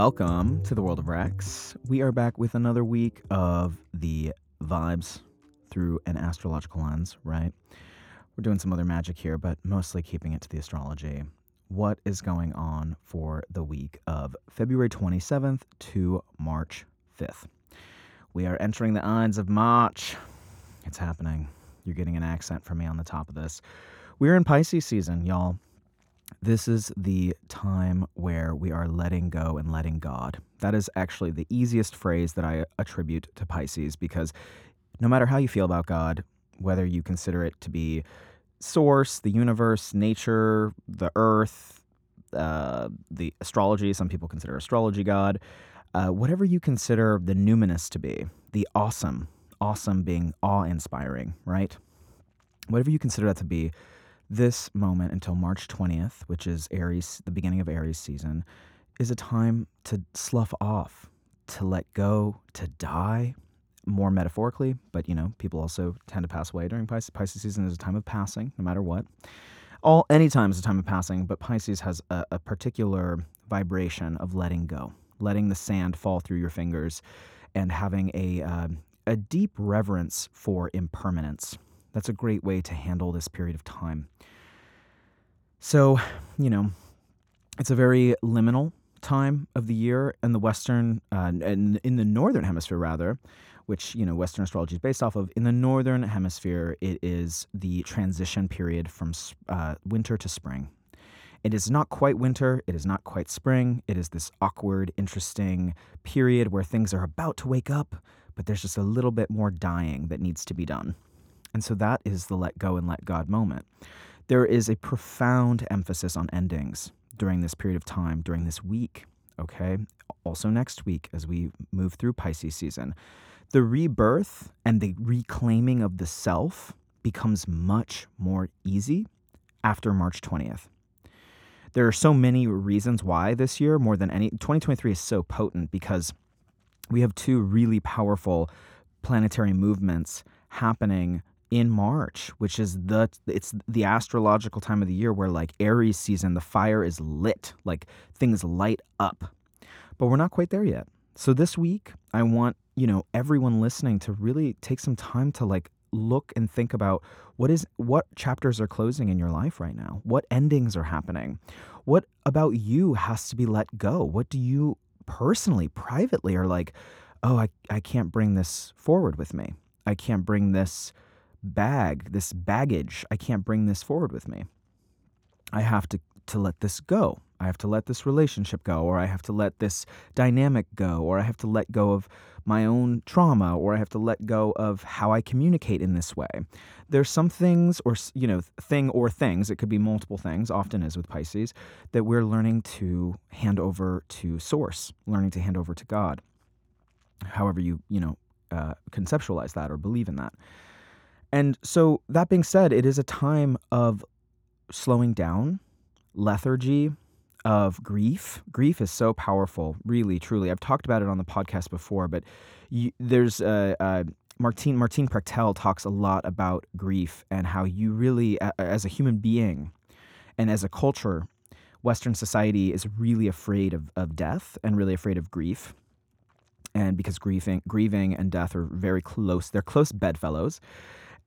Welcome to the world of Rex. We are back with another week of the vibes through an astrological lens, right? We're doing some other magic here, but mostly keeping it to the astrology. What is going on for the week of February 27th to March 5th? We are entering the Ides of March. It's happening. You're getting an accent from me on the top of this. We're in Pisces season, y'all. This is the time where we are letting go and letting God. That is actually the easiest phrase that I attribute to Pisces because no matter how you feel about God, whether you consider it to be source, the universe, nature, the earth, uh, the astrology, some people consider astrology God, uh, whatever you consider the numinous to be, the awesome, awesome being awe inspiring, right? Whatever you consider that to be, this moment until March 20th, which is Aries, the beginning of Aries season, is a time to slough off, to let go, to die, more metaphorically, but you know, people also tend to pass away during Pisces. Pisces season is a time of passing, no matter what. All any time is a time of passing, but Pisces has a, a particular vibration of letting go, letting the sand fall through your fingers, and having a uh, a deep reverence for impermanence. That's a great way to handle this period of time. So, you know, it's a very liminal time of the year in the western uh, and in the northern hemisphere rather which you know Western astrology is based off of. In the northern hemisphere, it is the transition period from uh, winter to spring. It is not quite winter. It is not quite spring. It is this awkward, interesting period where things are about to wake up, but there's just a little bit more dying that needs to be done. And so that is the let go and let God moment. There is a profound emphasis on endings during this period of time, during this week, okay? Also next week as we move through Pisces season the rebirth and the reclaiming of the self becomes much more easy after March 20th. There are so many reasons why this year, more than any, 2023 is so potent because we have two really powerful planetary movements happening in March, which is the it's the astrological time of the year where like Aries season, the fire is lit, like things light up. But we're not quite there yet. So this week, I want you know, everyone listening to really take some time to like look and think about what is what chapters are closing in your life right now? What endings are happening? What about you has to be let go? What do you personally, privately are like, "Oh, I I can't bring this forward with me. I can't bring this bag, this baggage. I can't bring this forward with me. I have to to let this go. I have to let this relationship go, or I have to let this dynamic go, or I have to let go of my own trauma, or I have to let go of how I communicate in this way. There's some things, or, you know, thing or things, it could be multiple things, often is with Pisces, that we're learning to hand over to Source, learning to hand over to God. However, you, you know, uh, conceptualize that or believe in that. And so, that being said, it is a time of slowing down, lethargy, of grief. Grief is so powerful, really, truly. I've talked about it on the podcast before, but you, there's uh, uh, Martín Martín Prechtel talks a lot about grief and how you really, as a human being, and as a culture, Western society is really afraid of, of death and really afraid of grief. And because grieving, grieving and death are very close, they're close bedfellows.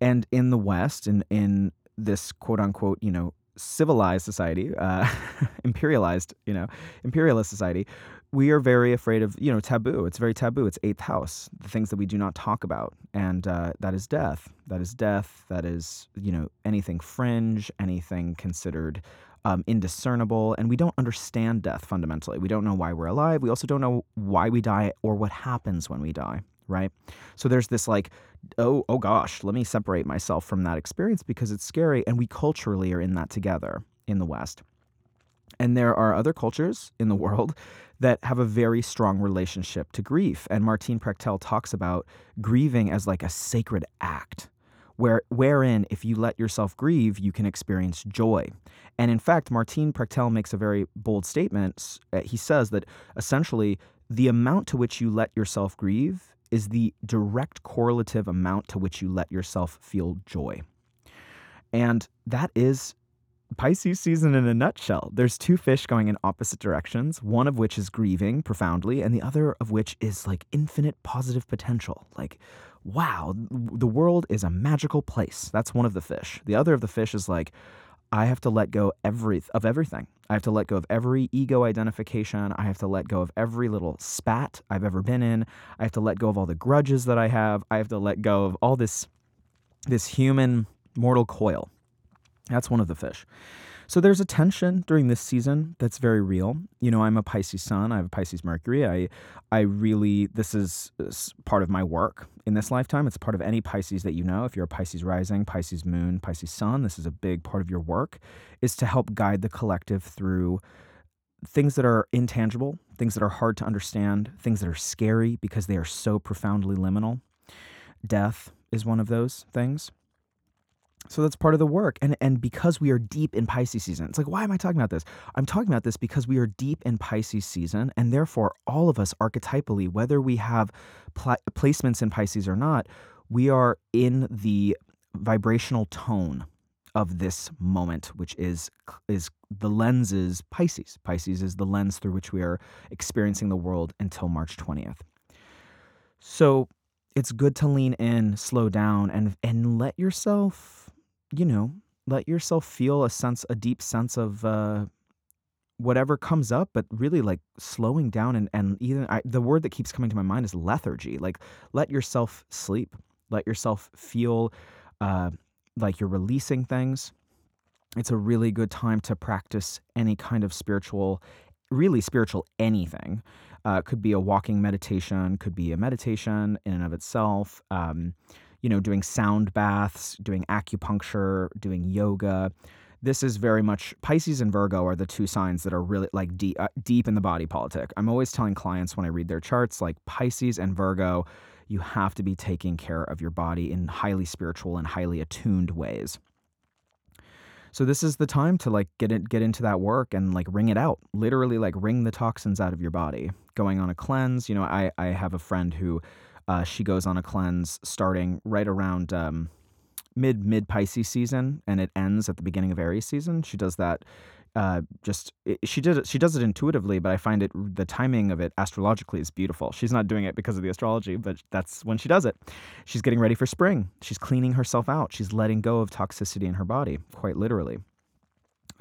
And in the West, and in, in this quote unquote, you know, civilized society, uh, imperialized, you know, imperialist society, we are very afraid of, you know, taboo. It's very taboo. It's eighth house, the things that we do not talk about. And uh, that is death. That is death. That is, you know, anything fringe, anything considered um, indiscernible. And we don't understand death fundamentally. We don't know why we're alive. We also don't know why we die or what happens when we die right? So there's this like, oh, oh gosh, let me separate myself from that experience because it's scary. And we culturally are in that together in the West. And there are other cultures in the world that have a very strong relationship to grief. And Martín Prechtel talks about grieving as like a sacred act. Where, wherein, if you let yourself grieve, you can experience joy. And in fact, Martín Prechtel makes a very bold statement. Uh, he says that essentially, the amount to which you let yourself grieve is the direct correlative amount to which you let yourself feel joy. And that is Pisces season in a nutshell. There's two fish going in opposite directions, one of which is grieving profoundly, and the other of which is like infinite positive potential. Like, wow, the world is a magical place. That's one of the fish. The other of the fish is like, I have to let go every of everything. I have to let go of every ego identification. I have to let go of every little spat I've ever been in. I have to let go of all the grudges that I have. I have to let go of all this this human mortal coil. That's one of the fish. So there's a tension during this season that's very real. You know, I'm a Pisces sun, I have a Pisces Mercury. I I really this is, part of my work in this lifetime. It's part of any Pisces that you know. If you're a Pisces rising, Pisces moon, Pisces sun, this is a big part of your work is to help guide the collective through things that are intangible, things that are hard to understand, things that are scary because they are so profoundly liminal. Death is one of those things. So that's part of the work. And and because we are deep in Pisces season, it's like, why am I talking about this? I'm talking about this because we are deep in Pisces season, and therefore all of us archetypally, whether we have pl- placements in Pisces or not, we are in the vibrational tone of this moment, which is is the lens is Pisces. Pisces is the lens through which we are experiencing the world until March 20th. So it's good to lean in, slow down, and and let yourself you know, let yourself feel a sense, a deep sense of uh, whatever comes up, but really like slowing down and and even I, the word that keeps coming to my mind is lethargy. Like let yourself sleep, let yourself feel uh, like you're releasing things. It's a really good time to practice any kind of spiritual, really spiritual anything. Uh, could be a walking meditation, could be a meditation in and of itself. Um, you know, doing sound baths, doing acupuncture, doing yoga. This is very much Pisces and Virgo are the two signs that are really like deep, uh, deep in the body politic. I'm always telling clients when I read their charts, like Pisces and Virgo, you have to be taking care of your body in highly spiritual and highly attuned ways. So this is the time to like get it, get into that work and like wring it out. Literally like wring the toxins out of your body. Going on a cleanse. You know, I I have a friend who uh, she goes on a cleanse starting right around um, mid mid Pisces season, and it ends at the beginning of Aries season. She does that. Uh, just it, she did it. She does it intuitively, but I find it the timing of it astrologically is beautiful. She's not doing it because of the astrology, but that's when she does it. She's getting ready for spring. She's cleaning herself out. She's letting go of toxicity in her body, quite literally.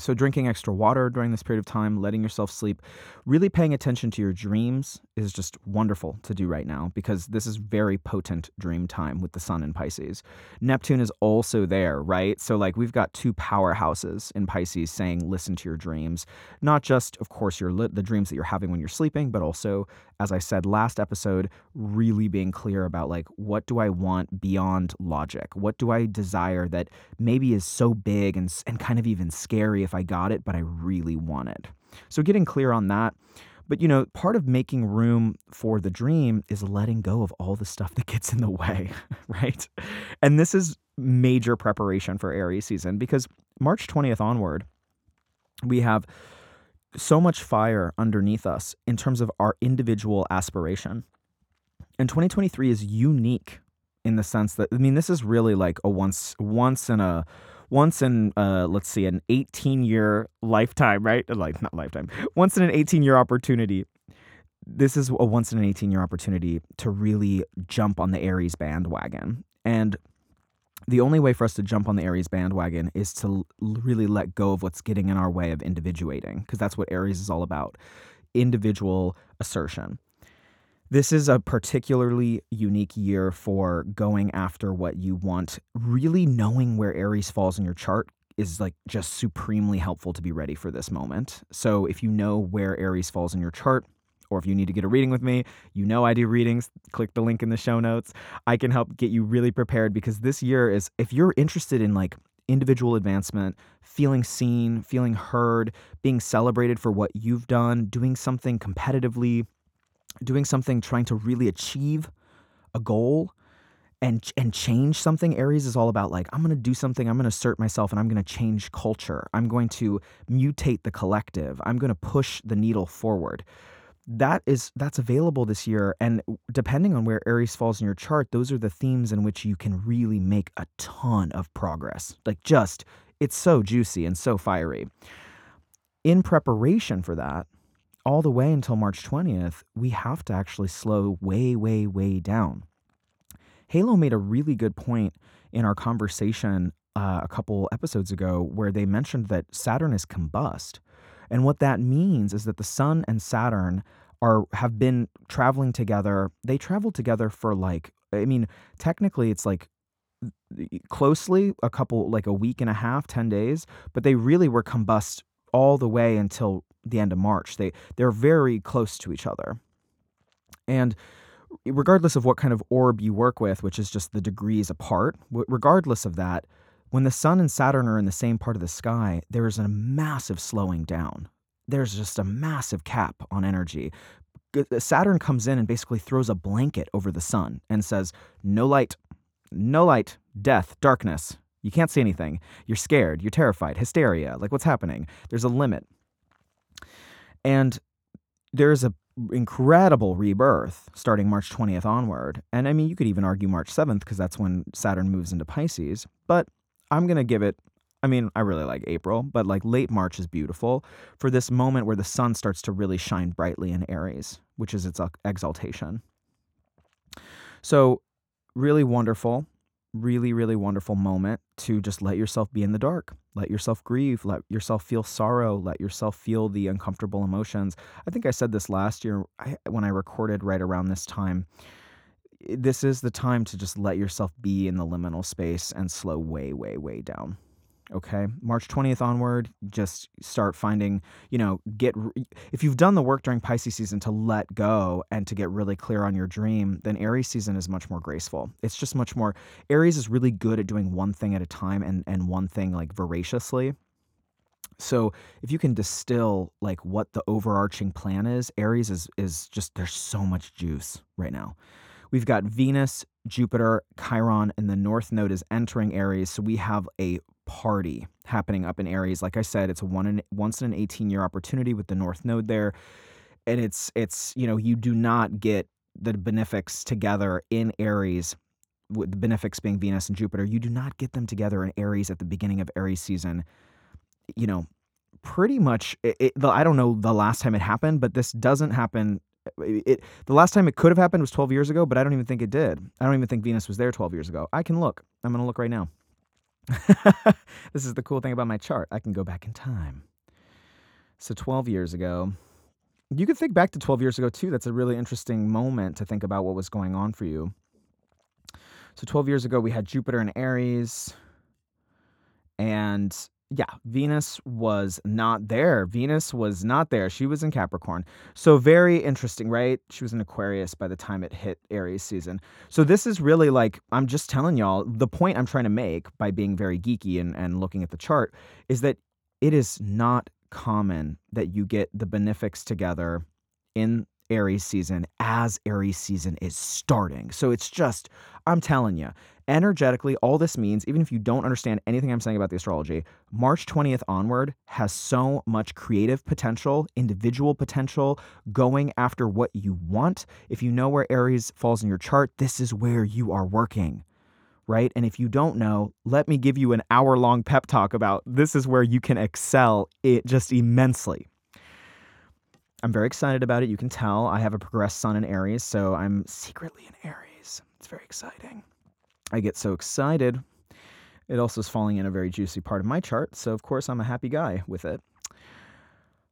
So, drinking extra water during this period of time, letting yourself sleep, really paying attention to your dreams is just wonderful to do right now because this is very potent dream time with the sun in Pisces. Neptune is also there, right? So, like, we've got two powerhouses in Pisces saying, listen to your dreams. Not just, of course, your the dreams that you're having when you're sleeping, but also, as I said last episode, really being clear about, like, what do I want beyond logic? What do I desire that maybe is so big and, and kind of even scary if I got it, but I really want it. So getting clear on that. But you know, part of making room for the dream is letting go of all the stuff that gets in the way, right? And this is major preparation for Aries season because March 20th onward, we have so much fire underneath us in terms of our individual aspiration. And 2023 is unique in the sense that I mean this is really like a once once in a once in uh, let's see an 18 year lifetime right? Like not lifetime once in an 18 year opportunity. This is a once in an 18 year opportunity to really jump on the aries bandwagon. And the only way for us to jump on the aries bandwagon is to really let go of what's getting in our way of individuating because that's what aries is all about. Individual assertion this is a particularly unique year for going after what you want. Really knowing where Aries falls in your chart is like just supremely helpful to be ready for this moment. So if you know where Aries falls in your chart, or if you need to get a reading with me, you know I do readings. Click the link in the show notes. I can help get you really prepared because this year is, if you're interested in like individual advancement, feeling seen, feeling heard, being celebrated for what you've done, doing something competitively, doing something trying to really achieve a goal and and change something aries is all about like i'm going to do something i'm going to assert myself and i'm going to change culture. I'm going to mutate the collective. I'm going to push the needle forward. That is that's available this year and depending on where aries falls in your chart those are the themes in which you can really make a ton of progress. Like just it's so juicy and so fiery. In preparation for that, all the way until March 20th, we have to actually slow way, way, way down. Halo made a really good point in our conversation uh, a couple episodes ago where they mentioned that Saturn is combust. And what that means is that the sun and Saturn are have been traveling together. They traveled together for like I mean, technically it's like closely a couple like a week and a half, 10 days, but they really were combust all the way until the end of March. They they're very close to each other. And regardless of what kind of orb you work with, which is just the degrees apart, regardless of that, when the sun and Saturn are in the same part of the sky, there is a massive slowing down. There's just a massive cap on energy. Saturn comes in and basically throws a blanket over the sun and says, No light, no light, death, darkness. You can't see anything. You're scared. You're terrified. Hysteria. Like, what's happening? There's a limit. And there's a incredible rebirth starting March 20th onward. And I mean, you could even argue March 7th because that's when Saturn moves into Pisces. But I'm going to give it, I mean, I really like April, but like late March is beautiful for this moment where the sun starts to really shine brightly in Aries, which is its exaltation. So, really wonderful, really, really wonderful moment to just let yourself be in the dark, let yourself grieve, let yourself feel sorrow, let yourself feel the uncomfortable emotions. I think I said this last year when I recorded right around this time this is the time to just let yourself be in the liminal space and slow way, way, way down. Okay. March 20th onward, just start finding, you know, get, if you've done the work during Pisces season to let go and to get really clear on your dream, then Aries season is much more graceful. It's just much more, Aries is really good at doing one thing at a time and, and one thing like voraciously. So if you can distill like what the overarching plan is, Aries is is just there's so much juice right now. We've got Venus, Jupiter, Chiron, and the North Node is entering Aries. So we have a party happening up in Aries. Like I said, it's a one in, once in an 18 year opportunity with the North Node there. And it's, it's, you know, you do not get the benefics together in Aries, with the benefics being Venus and Jupiter. You do not get them together in Aries at the beginning of Aries season. You know, pretty much, it, it, I don't know the last time it happened, but this doesn't happen it the last time it could have happened was 12 years ago, but I don't even think it did. I don't even think Venus was there 12 years ago. I can look. I'm going to look right now. this is the cool thing about my chart. I can go back in time. So 12 years ago, you could think back to 12 years ago too. That's a really interesting moment to think about what was going on for you. So 12 years ago, we had Jupiter in Aries, and yeah, Venus was not there. Venus was not there. She was in Capricorn. So very interesting, right? She was in Aquarius by the time it hit Aries season. So this is really like I'm just telling y'all the point I'm trying to make by being very geeky and, and looking at the chart is that it is not common that you get the benefics together in Aries season as Aries season is starting. So it's just, I'm telling you, energetically, all this means, even if you don't understand anything I'm saying about the astrology, March 20th onward has so much creative potential, individual potential, going after what you want. If you know where Aries falls in your chart, this is where you are working. Right. And if you don't know, let me give you an hour long pep talk about this is where you can excel it just immensely. I'm very excited about it. You can tell I have a progressed sun in Aries, so I'm secretly in Aries. It's very exciting. I get so excited. It also is falling in a very juicy part of my chart, so of course I'm a happy guy with it.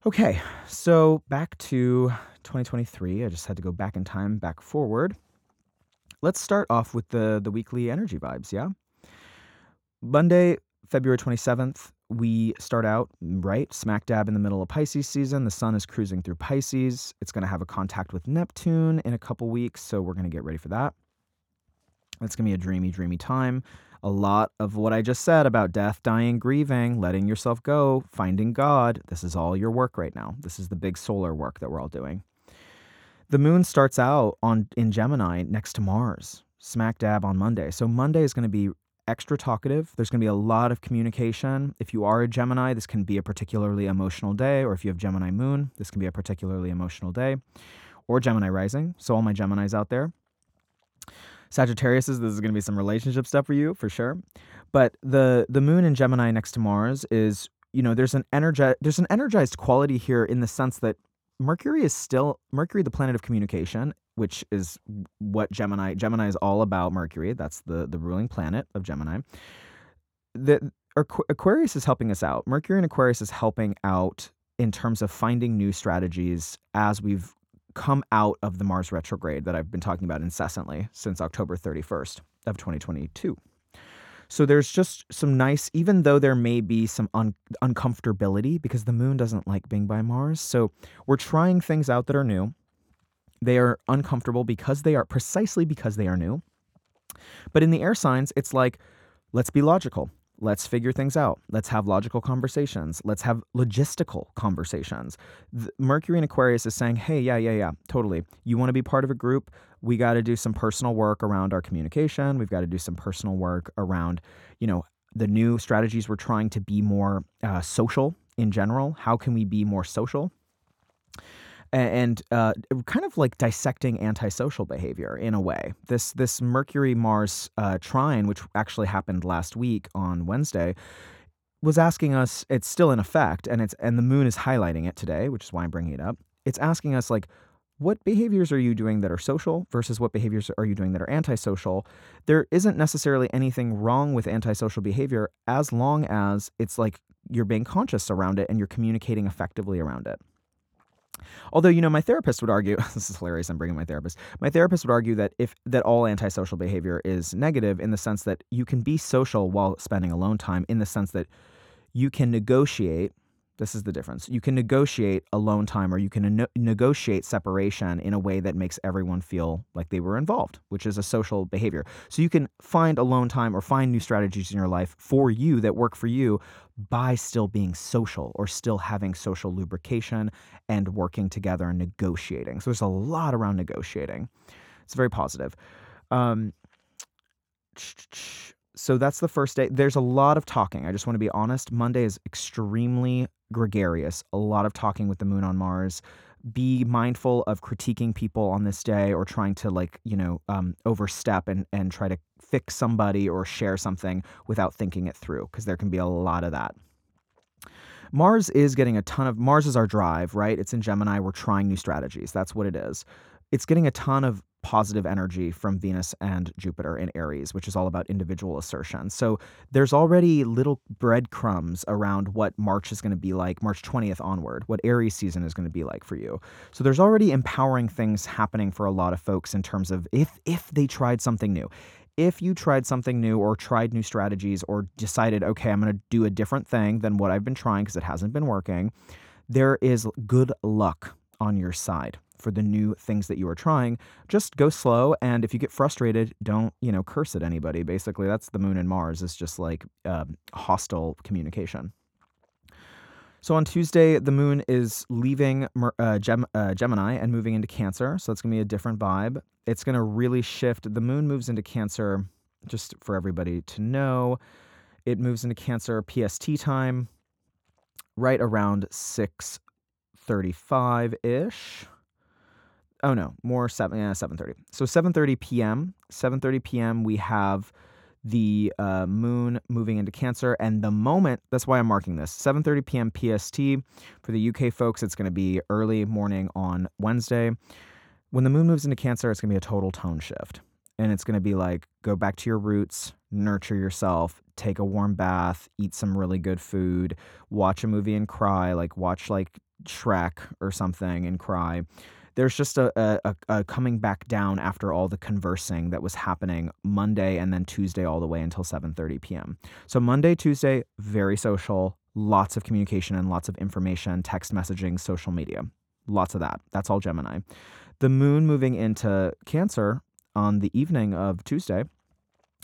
Okay, so back to 2023. I just had to go back in time, back forward. Let's start off with the the weekly energy vibes, yeah? Monday, February 27th, we start out right smack dab in the middle of Pisces season. The sun is cruising through Pisces. It's going to have a contact with Neptune in a couple weeks, so we're going to get ready for that. It's going to be a dreamy, dreamy time. A lot of what I just said about death, dying, grieving, letting yourself go, finding God, this is all your work right now. This is the big solar work that we're all doing. The moon starts out on in Gemini next to Mars, smack dab on Monday. So Monday is going to be extra talkative. There's going to be a lot of communication. If you are a Gemini, this can be a particularly emotional day, or if you have Gemini moon, this can be a particularly emotional day, or Gemini rising. So, all my Geminis out there. Sagittarius is this is going to be some relationship stuff for you for sure. But the the moon in Gemini next to Mars is, you know, there's an energi- there's an energized quality here in the sense that Mercury is still Mercury the planet of communication, which is what Gemini Gemini is all about Mercury. That's the the ruling planet of Gemini. The Aquarius is helping us out. Mercury and Aquarius is helping out in terms of finding new strategies as we've come out of the Mars retrograde that I've been talking about incessantly since October 31st of 2022. So there's just some nice, even though there may be some un- uncomfortability because the moon doesn't like being by Mars. So we're trying things out that are new. They are uncomfortable because they are precisely because they are new. But in the air signs, it's like, let's be logical. Let's figure things out. Let's have logical conversations. Let's have logistical conversations. The Mercury in Aquarius is saying, hey, yeah, yeah, yeah, totally. You want to be part of a group? We got to do some personal work around our communication. We've got to do some personal work around, you know, the new strategies we're trying to be more uh, social in general. How can we be more social? And uh, kind of like dissecting antisocial behavior in a way. This this Mercury Mars uh, trine, which actually happened last week on Wednesday, was asking us. It's still in effect, and it's and the Moon is highlighting it today, which is why I'm bringing it up. It's asking us like. What behaviors are you doing that are social versus what behaviors are you doing that are antisocial? There isn't necessarily anything wrong with antisocial behavior as long as it's like you're being conscious around it and you're communicating effectively around it. Although, you know, my therapist would argue this is hilarious. I'm bringing my therapist. My therapist would argue that if that all antisocial behavior is negative in the sense that you can be social while spending alone time, in the sense that you can negotiate this is the difference. You can negotiate alone time or you can ne- negotiate separation in a way that makes everyone feel like they were involved, which is a social behavior. So you can find alone time or find new strategies in your life for you that work for you by still being social or still having social lubrication and working together and negotiating. So there's a lot around negotiating. It's very positive. Um, so that's the first day. There's a lot of talking. I just want to be honest. Monday is extremely gregarious, a lot of talking with the moon on Mars. Be mindful of critiquing people on this day or trying to, like, you know, um, overstep and, and try to fix somebody or share something without thinking it through, because there can be a lot of that. Mars is getting a ton of Mars is our drive, right? It's in Gemini. We're trying new strategies. That's what it is. It's getting a ton of positive energy from Venus and Jupiter in Aries, which is all about individual assertion. So there's already little breadcrumbs around what March is going to be like, March 20th onward, what Aries season is going to be like for you. So there's already empowering things happening for a lot of folks in terms of if if they tried something new. If you tried something new or tried new strategies or decided, okay, I'm going to do a different thing than what I've been trying because it hasn't been working, there is good luck on your side for the new things that you are trying. Just go slow, and if you get frustrated, don't you know curse at anybody. Basically, that's the moon and Mars. It's just like uh, hostile communication. So on Tuesday, the moon is leaving uh, Gem- uh, Gemini and moving into Cancer. So it's going to be a different vibe. It's going to really shift. The moon moves into Cancer, just for everybody to know. It moves into Cancer PST time right around 6:35 ish oh no, more seven yeah, seven thirty. So seven thirty p.m. Seven thirty p.m. We have the uh, moon moving into Cancer, and the moment that's why I'm marking this 7:30 p.m. PST for the UK folks. It's going to be early morning on Wednesday. When the moon moves into Cancer, it's going to be a total tone shift, and it's going to be like go back to your roots, nurture yourself, take a warm bath, eat some really good food, watch a movie and cry, like watch like Shrek or something and cry there's just a, a, a, coming back down after all the conversing that was happening Monday and then Tuesday all the way until 7:30 p.m. So Monday, Tuesday, very social, lots of communication and lots of information, text messaging, social media. Lots of that. That's all Gemini. The moon moving into Cancer on the evening of Tuesday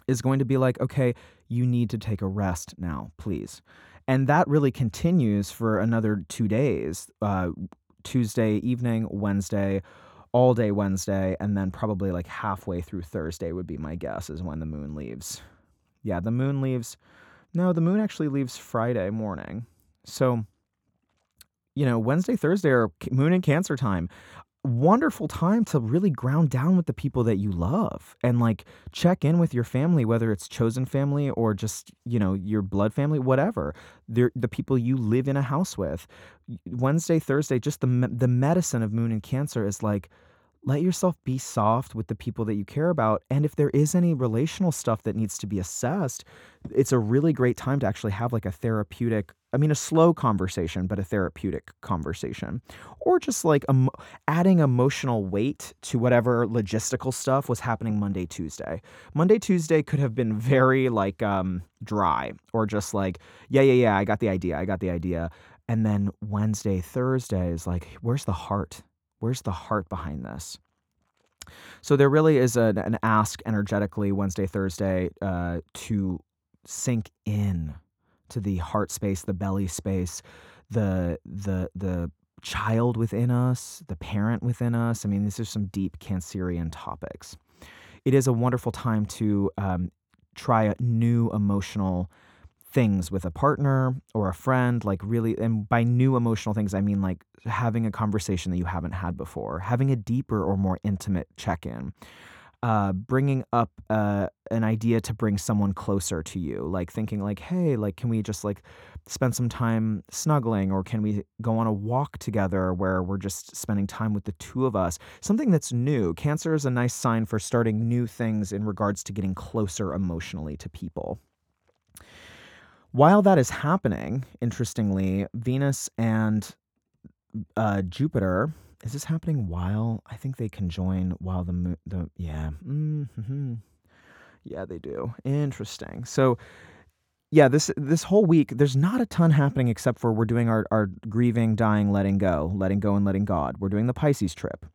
is going to be like, okay, you need to take a rest now, please. And that really continues for another two days. Uh, Tuesday evening, Wednesday, all day Wednesday, and then probably like halfway through Thursday would be my guess is when the moon leaves. Yeah, the moon leaves. No, the moon actually leaves Friday morning. So, you know, Wednesday, Thursday are moon and Cancer time. Wonderful time to really ground down with the people that you love and like check in with your family whether it's chosen family or just you know your blood family whatever They're the people you live in a house with wednesday thursday just the the medicine of moon and cancer is like let yourself be soft with the people that you care about. And if there is any relational stuff that needs to be assessed, it's a really great time to actually have like a therapeutic, I mean, a slow conversation, but a therapeutic conversation. Or just like um, adding emotional weight to whatever logistical stuff was happening Monday, Tuesday. Monday, Tuesday could have been very like um, dry or just like, yeah, yeah, yeah, I got the idea. I got the idea. And then Wednesday, Thursday is like, where's the heart? Where's the heart behind this? So there really is an, an ask energetically Wednesday, Thursday uh, to sink in to the heart space, the belly space, the the the child within us, the parent within us. I mean, these are some deep Cancerian topics. It is a wonderful time to um, try new emotional things with a partner or a friend, like really, and by new emotional things, I mean like having a conversation that you haven't had before, having a deeper or more intimate check in. Uh, bringing up uh, an idea to bring someone closer to you, like thinking like, hey, like, can we just like spend some time snuggling, or can we go on a walk together where we're just spending time with the two of us? Something that's new. Cancer is a nice sign for starting new things in regards to getting closer emotionally to people. While that is happening, interestingly, Venus and uh, Jupiter. Is this happening while? I think they conjoin while the moon. The yeah. Mm-hmm. Yeah, they do. Interesting. So, yeah, this this whole week, there's not a ton happening except for we're doing our our grieving, dying, letting go, letting go, and letting God. We're doing the Pisces trip.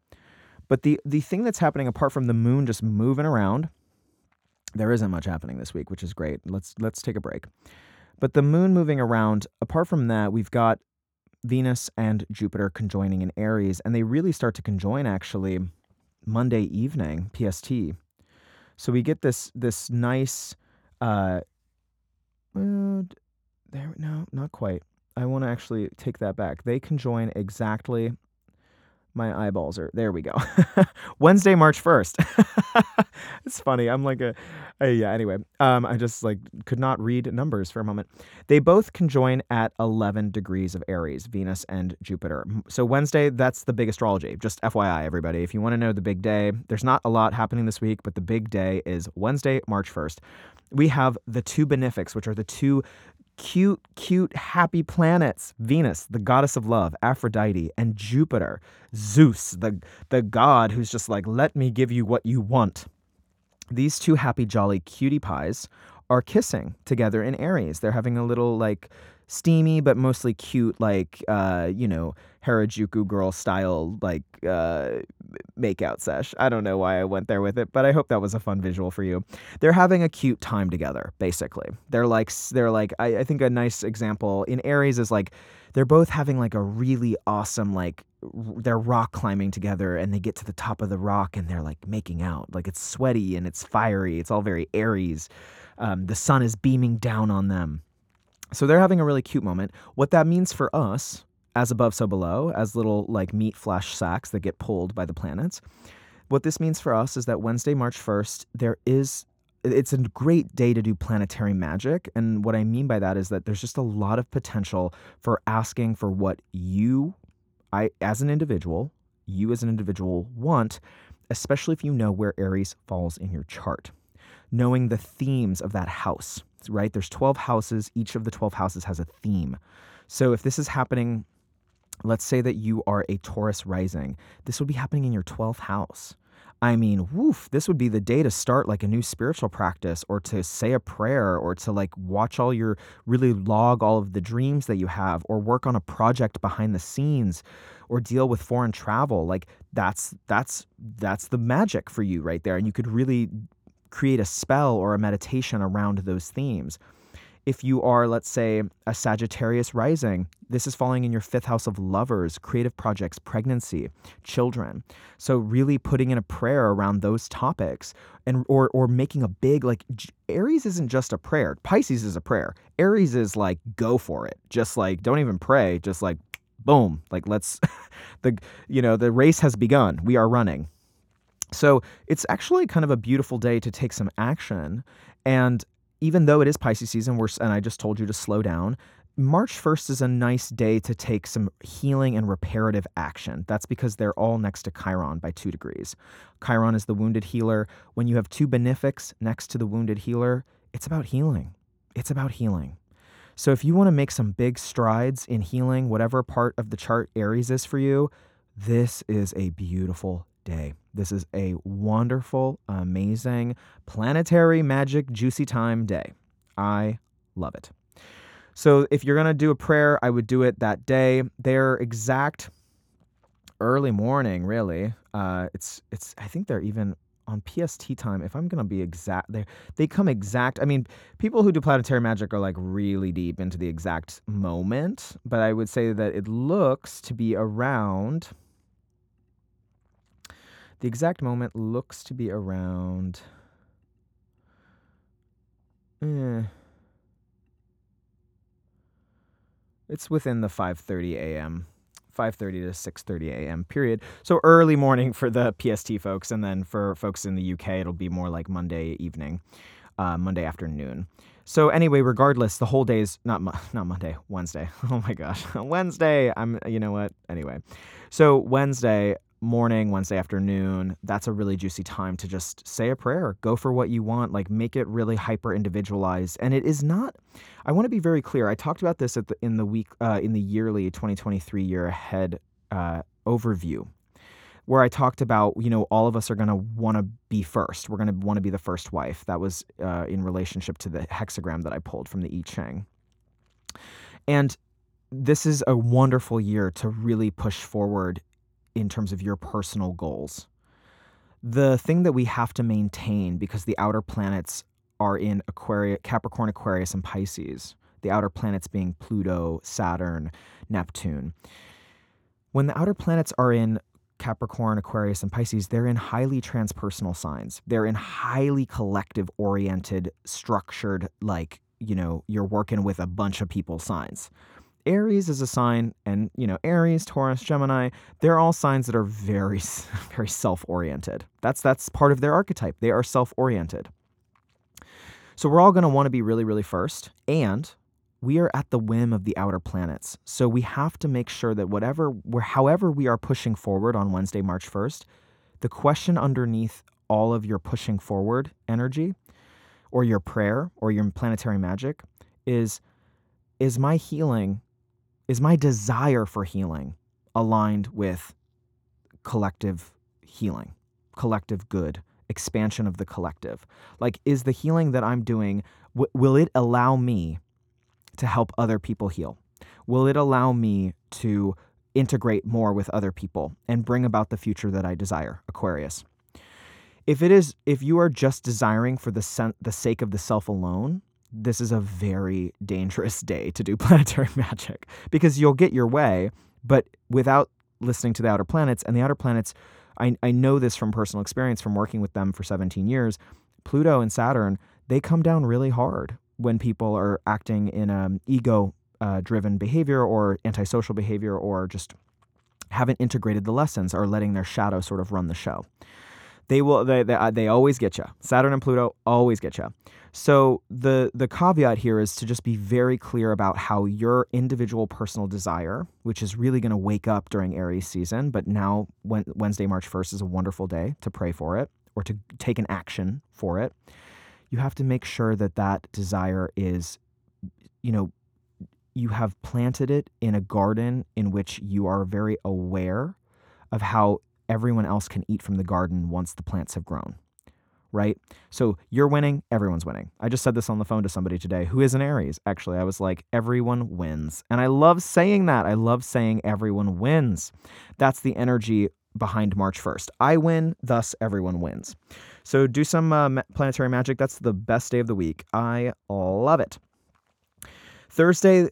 But the the thing that's happening apart from the moon just moving around, there isn't much happening this week, which is great. Let's let's take a break. But the moon moving around, apart from that, we've got Venus and Jupiter conjoining in Aries, and they really start to conjoin actually Monday evening PST. So we get this this nice uh well, there no, not quite. I want to actually take that back. They conjoin exactly my eyeballs are there we go. Wednesday march 1st it's funny i'm like a, a, yeah anyway um i just like could not read numbers for a moment. They both conjoin at 11 degrees of aries venus and jupiter. So wednesday that's the big astrology just fyi everybody. If you want to know the big day there's not a lot happening this week but the big day is wednesday march 1st we have the two benefics which are the two cute, cute, happy planets Venus, the goddess of love, Aphrodite, and Jupiter, Zeus, the, the god who's just like, let me give you what you want. These two happy, jolly cutie pies are kissing together in Aries. They're having a little like steamy but mostly cute, like uh, you know, Harajuku girl style like uh, makeout sesh. I don't know why I went there with it, but I hope that was a fun visual for you. They're having a cute time together, basically. They're like they're like I, I think a nice example in Aries is like they're both having like a really awesome like they're rock climbing together and they get to the top of the rock and they're like making out like it's sweaty and it's fiery it's all very aries um, the sun is beaming down on them so they're having a really cute moment. What that means for us, as above, so below, as little like meat flash sacks that get pulled by the planets, what this means for us is that Wednesday, March 1st, there is it's a great day to do planetary magic. And what I mean by that is that there's just a lot of potential for asking for what you, I as an individual, you as an individual want, especially if you know where Aries falls in your chart. Knowing the themes of that house right? There's 12 houses. Each of the 12 houses has a theme. So if this is happening, let's say that you are a Taurus rising, this would be happening in your 12th house. I mean, woof, this would be the day to start like a new spiritual practice or to say a prayer or to like watch all your really log all of the dreams that you have or work on a project behind the scenes or deal with foreign travel. Like that's that's that's the magic for you right there and you could really create a spell or a meditation around those themes. If you are, let's say, a Sagittarius rising, this is falling in your fifth house of lovers, creative projects, pregnancy, children. So really putting in a prayer around those topics and or or making a big like Aries isn't just a prayer. Pisces is a prayer. Aries is like go for it. Just like don't even pray, just like boom, like let's the you know, the race has begun. We are running. So, it's actually kind of a beautiful day to take some action and even though it is Pisces season, we're and I just told you to slow down, March 1st is a nice day to take some healing and reparative action. That's because they're all next to Chiron by two degrees. Chiron is the wounded healer. When you have two benefics next to the wounded healer, it's about healing. It's about healing. So if you want to make some big strides in healing, whatever part of the chart Aries is for you, this is a beautiful day. This is a wonderful, amazing, planetary magic, juicy time day. I love it. So if you're going to do a prayer, I would do it that day. They're exact early morning, really. Uh, it's it's I think they're even on PST time. If I'm gonna be exact, they they come exact. I mean, people who do planetary magic are like really deep into the exact moment, but I would say that it looks to be around. The exact moment looks to be around. Eh, It's within the 5:30 a.m. 5:30 to 6:30 a.m. period. So early morning for the PST folks, and then for folks in the UK, it'll be more like Monday evening, uh, Monday afternoon. So anyway, regardless, the whole day is not not Monday, Wednesday. Oh my gosh, Wednesday. I'm you know what? Anyway, so Wednesday morning, Wednesday afternoon, that's a really juicy time to just say a prayer, go for what you want, like make it really hyper individualized. And it is not, I want to be very clear. I talked about this at the, in the week, uh, in the yearly 2023 year ahead uh, overview. Where I talked about, you know, all of us are going to want to be first. We're going to want to be the first wife. That was uh, in relationship to the hexagram that I pulled from the I Ching. And this is a wonderful year to really push forward in terms of your personal goals. The thing that we have to maintain because the outer planets are in Aquarius, Capricorn, Aquarius, and Pisces, the outer planets being Pluto, Saturn, Neptune. When the outer planets are in Capricorn, Aquarius, and Pisces, they're in highly transpersonal signs. They're in highly collective oriented, structured, like, you know, you're working with a bunch of people signs. Aries is a sign, and you know, Aries, Taurus, Gemini, they're all signs that are very, very self-oriented. That's that's part of their archetype. They are self-oriented. So we're all going to want to be really, really first, and we are at the whim of the outer planets. So we have to make sure that whatever, we however we are pushing forward on Wednesday, March 1st, the question underneath all of your pushing forward energy, or your prayer, or your planetary magic, is is my healing is my desire for healing aligned with collective healing, collective good, expansion of the collective? Like, is the healing that I'm doing, w- will it allow me to help other people heal? Will it allow me to integrate more with other people and bring about the future that I desire? Aquarius. If it is, if you are just desiring for the, sen- the sake of the self alone, this is a very dangerous day to do planetary magic because you'll get your way, but without listening to the outer planets. And the outer planets, I, I know this from personal experience from working with them for 17 years. Pluto and Saturn, they come down really hard when people are acting in an ego uh, driven behavior or antisocial behavior or just haven't integrated the lessons or letting their shadow sort of run the show. They will they they, uh, they always get you. Saturn and Pluto always get you. So the the caveat here is to just be very clear about how your individual personal desire, which is really going to wake up during Aries season, but now when, Wednesday, March 1st is a wonderful day to pray for it or to take an action for it. You have to make sure that that desire is you know you have planted it in a garden in which you are very aware of how everyone else can eat from the garden once the plants have grown right? So you're winning, everyone's winning. I just said this on the phone to somebody today who is an Aries. Actually, I was like, everyone wins. And I love saying that. I love saying everyone wins. That's the energy behind March 1st. I win, thus everyone wins. So do some uh, planetary magic. That's the best day of the week. I love it. Thursday,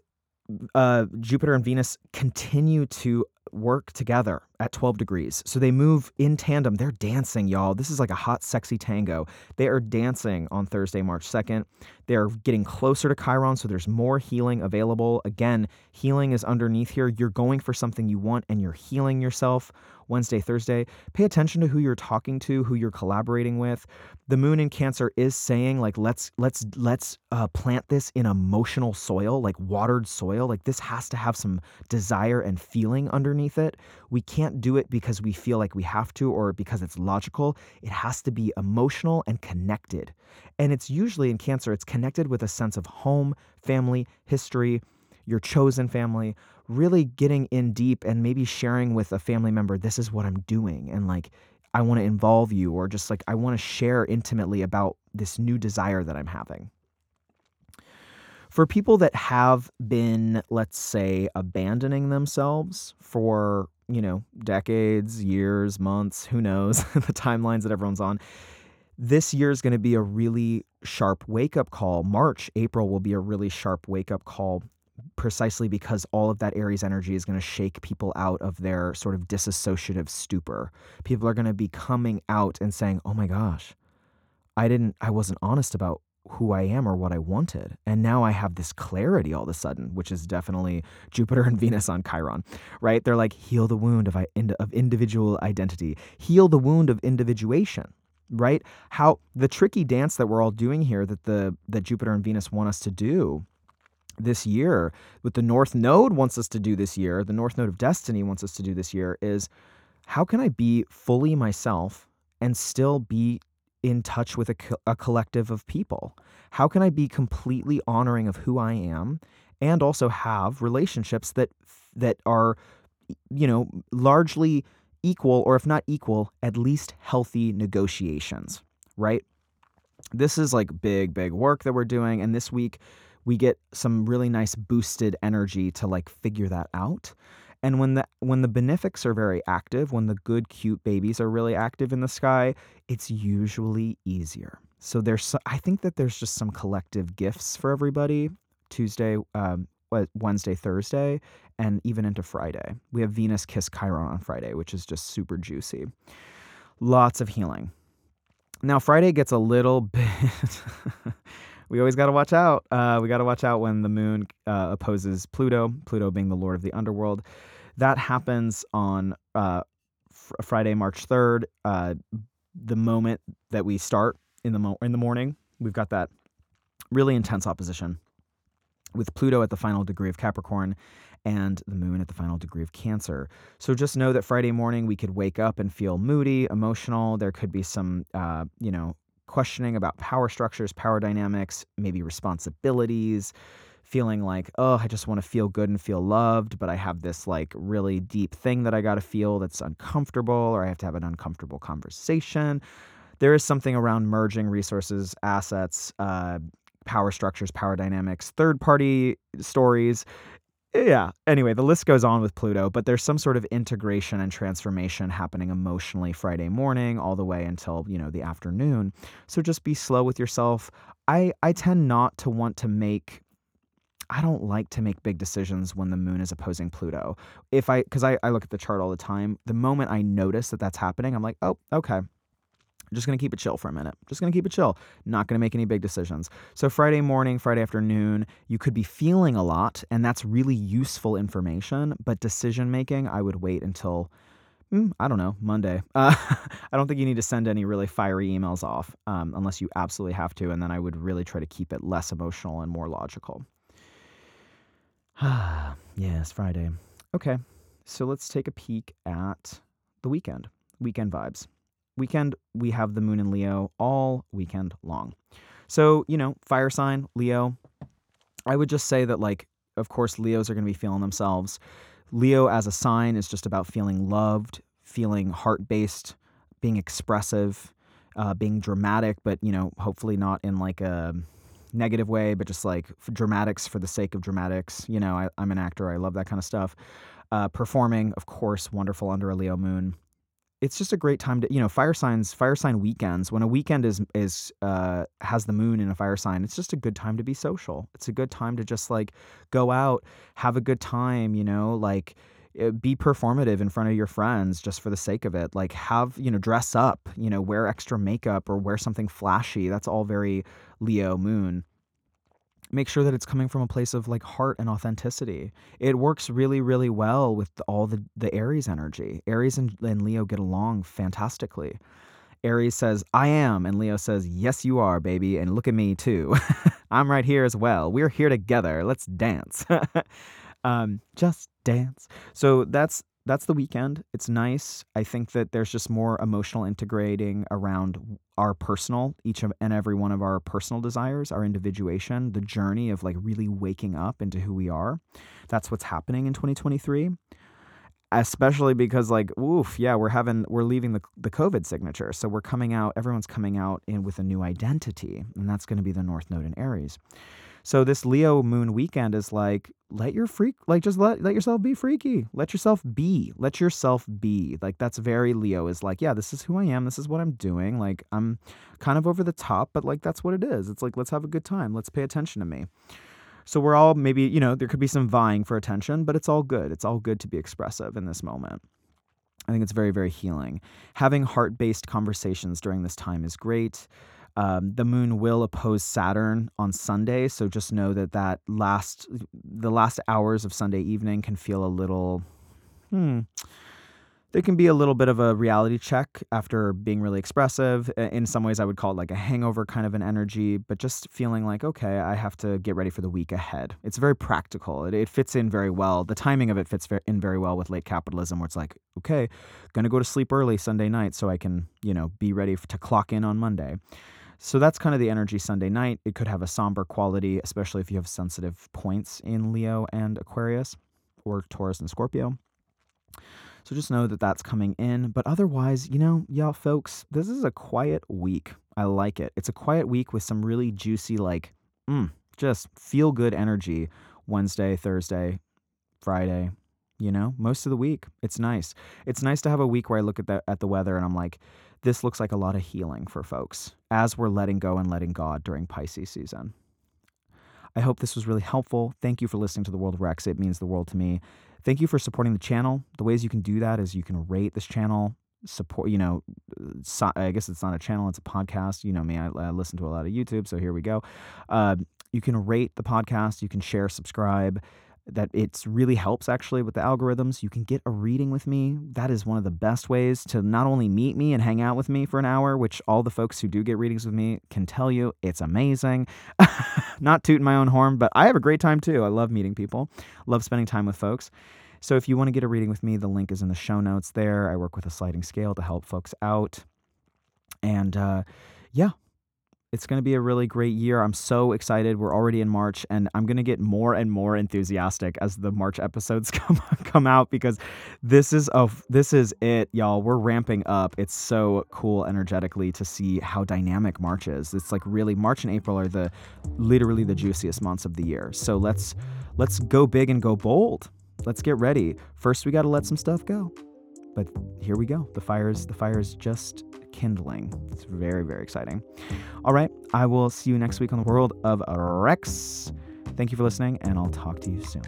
uh, Jupiter and Venus continue to work together at 12 degrees. So they move in tandem. They're dancing, y'all. This is like a hot, sexy tango. They are dancing on Thursday, March 2nd. They're getting closer to Chiron, so there's more healing available. Again, healing is underneath here. You're going for something you want and you're healing yourself. Wednesday, Thursday. Pay attention to who you're talking to, who you're collaborating with. The moon in Cancer is saying like let's let's let's uh, plant this in emotional soil, like watered soil. Like this has to have some desire and feeling underneath it. We can't do it because we feel like we have to or because it's logical. It has to be emotional and connected. And it's usually in Cancer, it's connected with a sense of home, family, history, your chosen family, really getting in deep and maybe sharing with a family member, this is what I'm doing. And like, I want to involve you, or just like, I want to share intimately about this new desire that I'm having. For people that have been, let's say, abandoning themselves for, you know, decades, years, months, who knows, the timelines that everyone's on, this year is going to be a really sharp wake up call. March, April will be a really sharp wake up call precisely because all of that Aries energy is going to shake people out of their sort of disassociative stupor. People are going to be coming out and saying, "Oh my gosh, I didn't I wasn't honest about who I am or what I wanted. And now I have this clarity all of a sudden, which is definitely Jupiter and Venus on Chiron, right? They're like, heal the wound of, of individual identity, heal the wound of individuation, right? How the tricky dance that we're all doing here that the that Jupiter and Venus want us to do this year, what the North Node wants us to do this year, the North Node of Destiny wants us to do this year is how can I be fully myself and still be in touch with a, co- a collective of people? How can I be completely honoring of who I am and also have relationships that that are you know largely equal or if not equal at least healthy negotiations right this is like big big work that we're doing and this week we get some really nice boosted energy to like figure that out. And when the when the benefics are very active, when the good cute babies are really active in the sky, it's usually easier. So there's I think that there's just some collective gifts for everybody. Tuesday, um, Wednesday, Thursday, and even into Friday. We have Venus kiss Chiron on Friday, which is just super juicy. Lots of healing. Now Friday gets a little bit we always got to watch out. Uh, we got to watch out when the moon uh, opposes Pluto, Pluto being the lord of the underworld. That happens on uh, fr- Friday, March 3rd. Uh, the moment that we start in the, mo- in the morning, we've got that really intense opposition with Pluto at the final degree of Capricorn and the moon at the final degree of Cancer. So just know that Friday morning we could wake up and feel moody, emotional. There could be some, uh, you know, questioning about power structures, power dynamics, maybe responsibilities, feeling like, oh, I just want to feel good and feel loved, but I have this like really deep thing that I got to feel that's uncomfortable, or I have to have an uncomfortable conversation. There is something around merging resources, assets, uh, power structures, power dynamics, third party stories, yeah. Anyway, the list goes on with Pluto, but there's some sort of integration and transformation happening emotionally Friday morning all the way until, you know, the afternoon. So just be slow with yourself. I I tend not to want to make I don't like to make big decisions when the moon is opposing Pluto. If I, because I, I look at the chart all the time, the moment I notice that that's happening, I'm like, oh, okay, I'm just going to keep it chill for a minute. Just going to keep it chill. Not going to make any big decisions. So, Friday morning, Friday afternoon, you could be feeling a lot, and that's really useful information. But decision making, I would wait until, mm, I don't know, Monday. Uh, I don't think you need to send any really fiery emails off um, unless you absolutely have to. And then I would really try to keep it less emotional and more logical. Ah, yes, Friday. Okay. So, let's take a peek at the weekend, weekend vibes weekend, we have the moon in Leo all weekend long. So, you know, fire sign, Leo. I would just say that, like, of course, Leos are going to be feeling themselves. Leo as a sign is just about feeling loved, feeling heart based, being expressive, uh, being dramatic, but, you know, hopefully not in like a negative way, but just like dramatics for the sake of dramatics. You know, I, am an actor, I love that kind of stuff. Uh, performing, of course, wonderful under a Leo moon it's just a great time to you know fire signs fire sign weekends when a weekend is is uh has the moon in a fire sign it's just a good time to be social it's a good time to just like go out have a good time you know like uh, be performative in front of your friends just for the sake of it. Like have, you know, dress up, you know, wear extra makeup or wear something flashy. That's all very Leo moon. Make sure that it's coming from a place of like heart and authenticity. It works really, really well with all the, the Aries energy. Aries and, and Leo get along fantastically. Aries says, I am. And Leo says, Yes, you are, baby. And look at me, too. I'm right here as well. We're here together. Let's dance. um, just dance. So that's that's the weekend. It's nice. I think that there's just more emotional integrating around our personal, each of and every one of our personal desires, our individuation, the journey of like really waking up into who we are. That's what's happening in 2023 especially because like oof yeah we're having we're leaving the, the covid signature so we're coming out everyone's coming out in with a new identity and that's going to be the north node in aries so this leo moon weekend is like let your freak like just let let yourself be freaky let yourself be let yourself be like that's very leo is like yeah this is who i am this is what i'm doing like i'm kind of over the top but like that's what it is it's like let's have a good time let's pay attention to me so we're all maybe, you know, there could be some vying for attention, but it's all good. It's all good to be expressive in this moment. I think it's very, very healing. Having heart based conversations during this time is great. Um, the moon will oppose Saturn on Sunday, so just know that that last the last hours of Sunday evening can feel a little hmm there can be a little bit of a reality check after being really expressive. In some ways, I would call it like a hangover kind of an energy, but just feeling like, okay, I have to get ready for the week ahead. It's very practical. It, it fits in very well. The timing of it fits in very well with late capitalism, where it's like, okay, gonna go to sleep early Sunday night so I can, you know, be ready to clock in on Monday. So that's kind of the energy Sunday night. It could have a somber quality, especially if you have sensitive points in Leo and Aquarius or Taurus and Scorpio. So just know that that's coming in. But otherwise, you know, y'all folks, this is a quiet week. I like it. It's a quiet week with some really juicy, like, mm, just feel good energy Wednesday, Thursday, Friday, you know, most of the week. It's nice. It's nice to have a week where I look at the at the weather and I'm like, this looks like a lot of healing for folks as we're letting go and letting God during Pisces season. I hope this was really helpful. Thank you for listening to the World of Rex. It means the world to me. Thank you for supporting the channel. The ways you can do that is you can rate this channel, support, you know, so, I guess it's not a channel, it's a podcast. You know me, I, I listen to a lot of YouTube, so here we go. Uh, you can rate the podcast, you can share, subscribe that it really helps actually with the algorithms. You can get a reading with me. That is one of the best ways to not only meet me and hang out with me for an hour, which all the folks who do get readings with me can tell you it's amazing. not tooting my own horn, but I have a great time too. I love meeting people, love spending time with folks. So if you want to get a reading with me, the link is in the show notes there. I work with a sliding scale to help folks out. And uh, yeah, it's going to be a really great year. I'm so excited. We're already in March and I'm going to get more and more enthusiastic as the March episodes come come out because this is of this is it, y'all. We're ramping up. It's so cool energetically to see how dynamic March is. It's like really March and April are the literally the juiciest months of the year. So let's let's go big and go bold. Let's get ready. First we got to let some stuff go. But here we go. The fire's the fire's just kindling. It's very, very exciting. All right. I will see you next week on the world of Rex. Thank you for listening, and I'll talk to you soon.